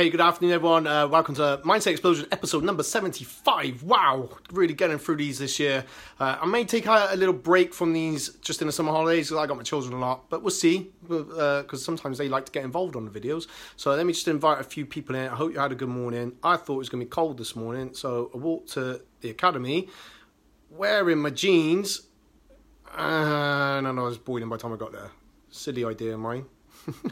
Hey, good afternoon, everyone. Uh, welcome to Mindset Explosion episode number 75. Wow, really getting through these this year. Uh, I may take a, a, little break from these just in the summer holidays because I got my children a lot, but we'll see because uh, sometimes they like to get involved on the videos. So let me just invite a few people in. I hope you had a good morning. I thought it was going to be cold this morning, so I walked to the academy wearing my jeans, and I I was boiling by the time I got there. Silly idea of mine.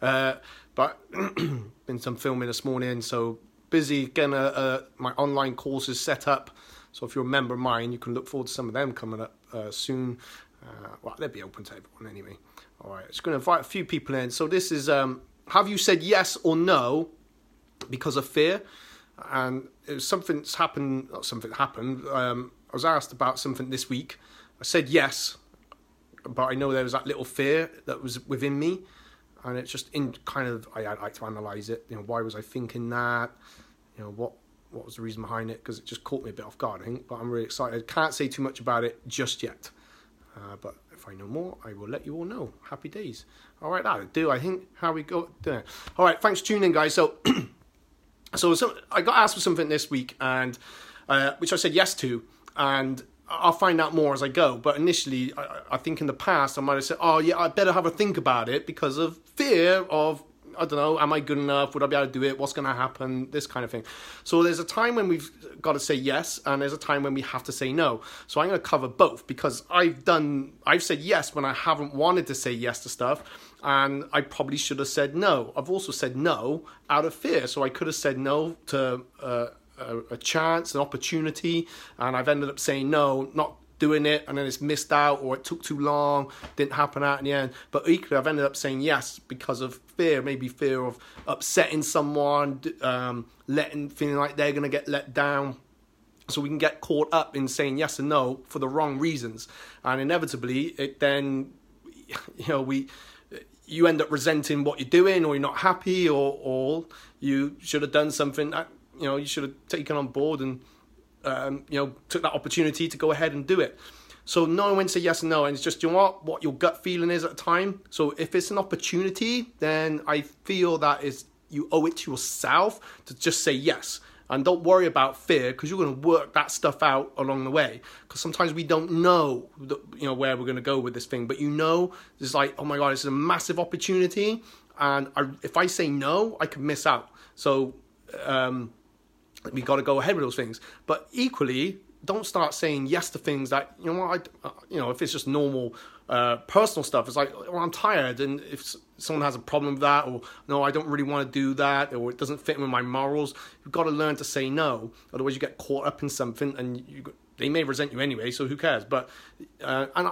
Uh, but been some filming this morning, so busy getting my online courses set up. So if you're a member of mine, you can look forward to some of them coming up uh, soon. Uh, well, they'll be open to everyone anyway. All right, just going to invite a few people in. So this is um, have you said yes or no because of fear? And something's happened. Not something happened. Um, I was asked about something this week. I said yes, but I know there was that little fear that was within me and it's just in kind of I, I like to analyze it. You know, why was I thinking that? You know, what what was the reason behind it? Because it just caught me a bit off guard. I think, but I'm really excited. Can't say too much about it just yet. Uh, but if I know more, I will let you all know. Happy days. All right, that'll do. I think how we go there. All right, thanks for tuning in, guys. So, so some, I got asked for something this week, and uh, which I said yes to, and I'll find out more as I go. But initially, I, I, think in the past, I might have said, oh, yeah, I better have a think about it because of fear of, I don't know, am I good enough? Would I be able to do it? What's going to happen? This kind of thing. So there's a time when we've got to say yes, and there's a time when we have to say no. So I'm going to cover both because I've done, I've said yes when I haven't wanted to say yes to stuff. And I probably should have said no. I've also said no out of fear. So I could have said no to, uh, a, a chance, an opportunity, and I've ended up saying no, not doing it, and then it's missed out or it took too long, didn't happen out in the end. But equally, I've ended up saying yes because of fear, maybe fear of upsetting someone, um, letting feeling like they're gonna get let down. So we can get caught up in saying yes and no for the wrong reasons, and inevitably, it then, you know, we you end up resenting what you're doing, or you're not happy, or you should have done something that you know you should have taken on board and um, you know took that opportunity to go ahead and do it. So knowing when to say yes and no, and it's just you know what what your gut feeling is at the time. So if it's an opportunity, then I feel that is you owe it to yourself to just say yes. And don't worry about fear because you're going to work that stuff out along the way. Because sometimes we don't know, the, you know, where we're going to go with this thing. But you know, it's like, oh my god, is a massive opportunity, and I, if I say no, I could miss out. So um, we got to go ahead with those things. But equally, don't start saying yes to things that you know I, uh, you know if it's just normal uh, personal stuff. It's like well, I'm tired, and if someone has a problem with that, or no, I don't really want to do that, or it doesn't fit with my morals, you've got to learn to say no. Otherwise, you get caught up in something, and you, they may resent you anyway. So who cares? But uh, and,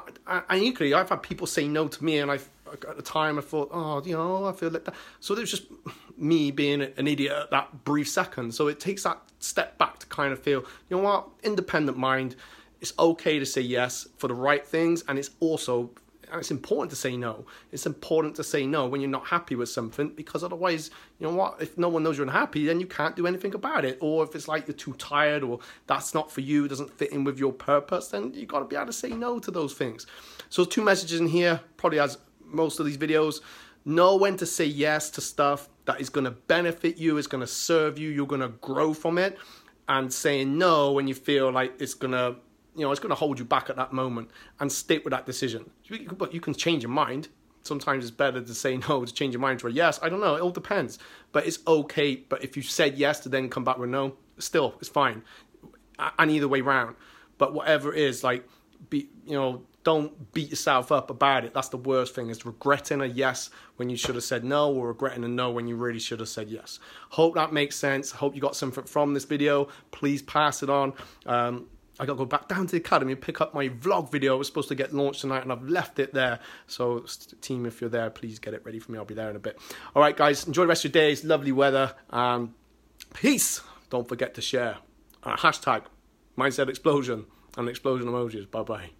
and equally, I've had people say no to me, and I at the time I thought, oh, you know, I feel like that. So it was just me being an idiot at that brief second. So it takes that step back to kind of feel, you know what, independent mind. It's okay to say yes for the right things, and it's also and it's important to say no. It's important to say no when you're not happy with something because otherwise, you know what? If no one knows you're unhappy, then you can't do anything about it. Or if it's like you're too tired or that's not for you, doesn't fit in with your purpose, then you got to be able to say no to those things. So two messages in here, probably as most of these videos. Know when to say yes to stuff that is going to benefit you, is going to serve you, you're going to grow from it, and saying no when you feel like it's going to, you know, it's going to hold you back at that moment, and stick with that decision. But you can change your mind. Sometimes it's better to say no to change your mind to a yes. I don't know. It all depends. But it's okay. But if you said yes to then come back with no, still it's fine. And either way round. But whatever it is, like, be you know, don't beat yourself up about it. That's the worst thing is regretting a yes when you should have said no or regretting a no when you really should have said yes. Hope that makes sense. Hope you got something from this video. Please pass it on. Um, I got to go back down to the academy and pick up my vlog video. It was supposed to get launched tonight and I've left it there. So team, if you're there, please get it ready for me. I'll be there in a bit. All right, guys, enjoy the rest of your day. It's lovely weather. Um, peace. Don't forget to share. Uh, hashtag mindset explosion and explosion emojis. Bye-bye.